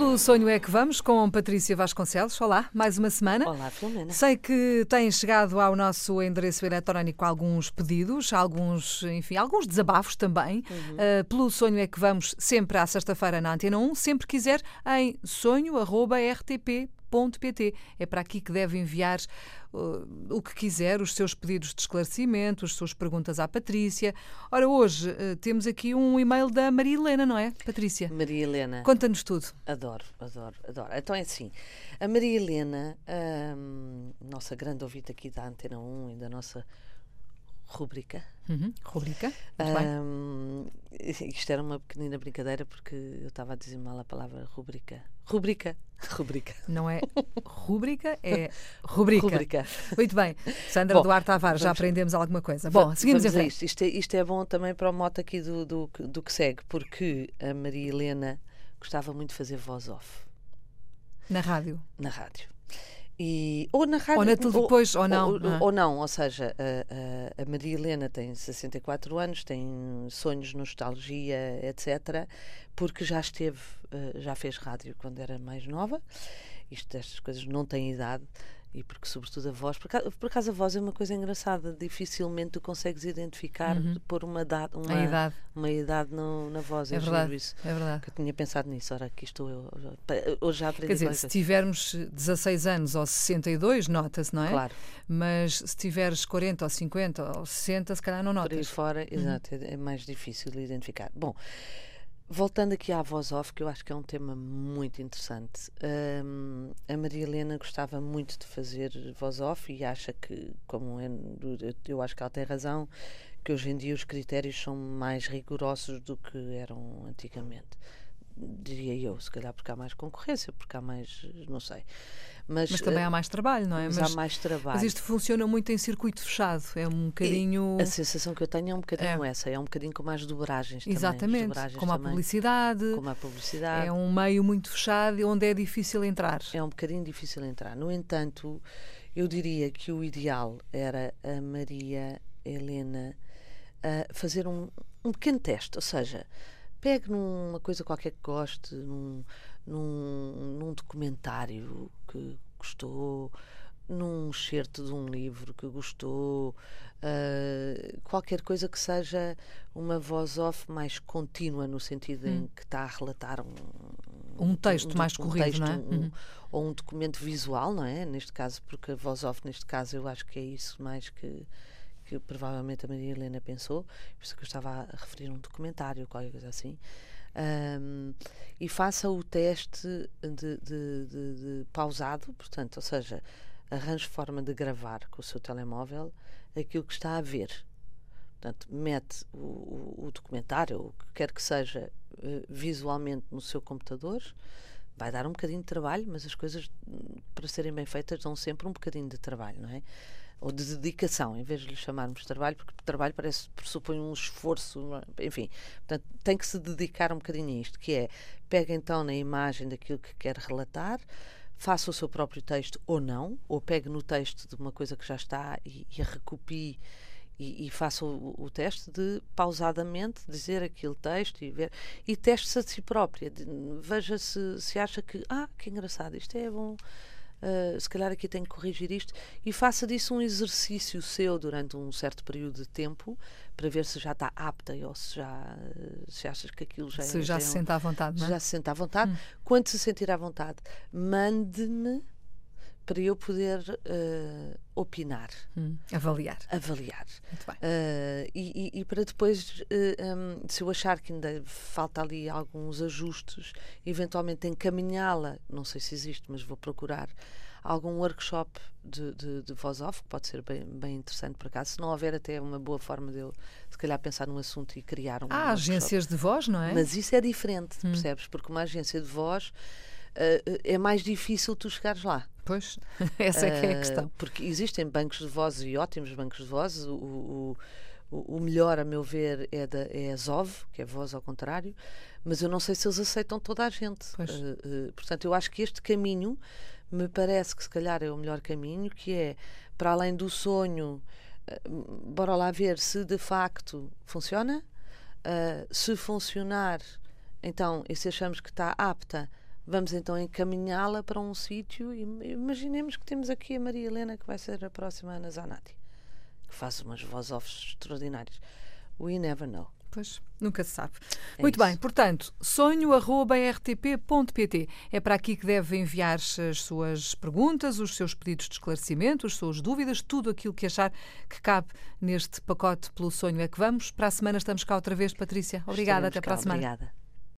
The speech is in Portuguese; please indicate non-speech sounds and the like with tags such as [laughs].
Pelo sonho é que vamos com Patrícia Vasconcelos. Olá, mais uma semana. Olá, Filomena. Sei que têm chegado ao nosso endereço eletrónico alguns pedidos, alguns, enfim, alguns desabafos também. Uhum. Uh, pelo sonho é que vamos sempre à sexta-feira na Antena 1, sempre quiser, em É para aqui que deve enviar uh, o que quiser, os seus pedidos de esclarecimento, as suas perguntas à Patrícia. Ora, hoje uh, temos aqui um e-mail da Maria Helena, não é, Patrícia? Maria Helena. Conta-nos tudo. Adoro, adoro, adoro. Então é assim, a Maria Helena, hum, nossa grande ouvinte aqui da Antena 1 e da nossa rubrica. Uhum. Rubrica. Hum, isto era uma pequenina brincadeira porque eu estava a dizer mal a palavra rubrica. Rubrica. [laughs] Rubrica. Não é [laughs] rúbrica, é rubrica. Rubrica. Muito bem. Sandra Bom, Duarte Tavares, já aprendemos alguma coisa. Bom, seguimos em Vamos a frente. isto. Isto é, isto é bom também para o mote aqui do, do, do que segue, porque a Maria Helena gostava muito de fazer voz off Na rádio. na rádio. E, ou na rádio. Ou na tele- depois, ou não, Ou, não é? ou não, ou seja, a, a- a Maria Helena tem 64 anos, tem sonhos, nostalgia, etc. Porque já esteve, eh, já fez rádio quando era mais nova. Isto, estas coisas não têm idade. E porque, sobretudo, a voz. Por acaso, por acaso a voz é uma coisa engraçada. Dificilmente tu consegues identificar por uma, data, uma, Uhum. A idade. uma idade no- na voz. É verdade. isso. É verdade. Que eu tinha pensado nisso, ora aqui estou eu. Hoje já aprendi Quer dizer, se tivermos 16 anos ou 62, nota-se, não é? Claro. Mas se tiveres 40 ou 50 ou 60, se calhar não por aí notas. fora, exato, é é mais difícil de identificar. Bom, voltando aqui à voz off, que eu acho que é um tema muito interessante. hum, a Maria Helena gostava muito de fazer voz off e acha que, como é, eu acho que ela tem razão, que hoje em dia os critérios são mais rigorosos do que eram antigamente. Diria eu, se calhar porque há mais concorrência, porque há mais, não sei. Mas, Mas também eh, há mais trabalho, não é? mas há mais trabalho. mas isto funciona muito em circuito fechado. É um bocadinho. A sensação que eu tenho é um bocadinho essa, é um bocadinho com mais dobragens também. Exatamente. Como a também, publicidade. Como a publicidade. É um meio muito fechado e onde é difícil entrar. É um bocadinho difícil entrar. No entanto, eu diria que o ideal era a Maria Helena ah, fazer um, um pequeno teste, ou seja, pegue numa coisa qualquer que goste, num, num, num documentário que gostou, num excerto de um livro que gostou, ah, qualquer coisa que seja uma voz off mais contínua, no sentido em que está a relatar um, Um texto do- mais corrido, texto, não é? um- Uhum. ou um documento visual, não é? Neste caso, porque a voz off, neste caso, eu acho que é isso mais que, que provavelmente a Maria Helena pensou, por isso que eu estava a referir um documentário, qualquer coisa assim. Ahm, e faça o teste de, de- de- de pausado, portanto, ou seja, arranje forma de gravar com o seu telemóvel aquilo que está a ver. Portanto, mete o, o- documentário, o que quer que seja, eh, visualmente no seu computador. Vai dar um bocadinho de trabalho, mas as coisas, hum, para serem bem feitas, dão sempre um bocadinho de trabalho, não é? Ou de dedicação, em vez de lhe chamarmos trabalho, porque trabalho parece pressupõe um esforço, enfim. Portanto, tem que se dedicar um bocadinho a isto, que é, pega então na imagem daquilo que quer relatar, faça o seu próprio texto ou não, ou pegue no texto de uma coisa que já está e, e recopie e, e faça o, o teste de pausadamente dizer aquele texto e ver e teste-se a si própria. de- Veja se, se acha que, ah, que engraçado, isto é bom. Ah, se calhar aqui tenho que corrigir isto e faça disso um exercício seu durante um certo período de tempo para ver se já está apta ou se já se achas que aquilo já, é- Se já é se um- sente à vontade, não é? já se sente à vontade. Quando se sentir à vontade, mande-me para eu poder eh, opinar, Hum, Avaliar. avaliar. Muito bem. Eh, e, e- e para depois, eh, hum, se eu achar que ainda falta ali alguns ajustes, eventualmente encaminhá-la, não sei se existe, mas vou procurar, algum workshop de, de, de voz off, que pode ser bem, bem interessante por acaso. Se não houver até uma boa forma de eu, se calhar, pensar num assunto e criar um Há workshop. agências de voz, não é? Mas isso é diferente, percebes? Porque uma agência de voz é mais difícil tu chegares lá. Pois, [laughs] essa é que é a Eh, questão. Porque existem bancos de voz e ótimos bancos de voz. O, o, o- melhor, a meu ver, é, da, é a ZOV, que é voz ao contrário, mas eu não sei se eles aceitam toda a gente. Pois. Eh, eh, portanto, eu acho que este caminho me parece que se calhar é o melhor caminho, que é para além do sonho, eh, bora lá ver se de facto funciona. Uh, se funcionar, então, e se achamos que está apta, vamos então encaminhá-la para um sítio e imaginemos que temos aqui a Maria Helena que vai ser a próxima Ana Zanatti, que faz umas voz-offs extraordinárias. We never know. Pois, nunca se sabe. É Muito isso. bem, portanto, sonho.rtp.pt é para aqui que deve enviar as suas perguntas, os seus pedidos de esclarecimento, as suas dúvidas, tudo aquilo que achar que cabe neste pacote pelo sonho é que vamos. Para a semana estamos cá outra vez, Patrícia. Obrigada, Estaremos até para a cá. semana. Obrigada.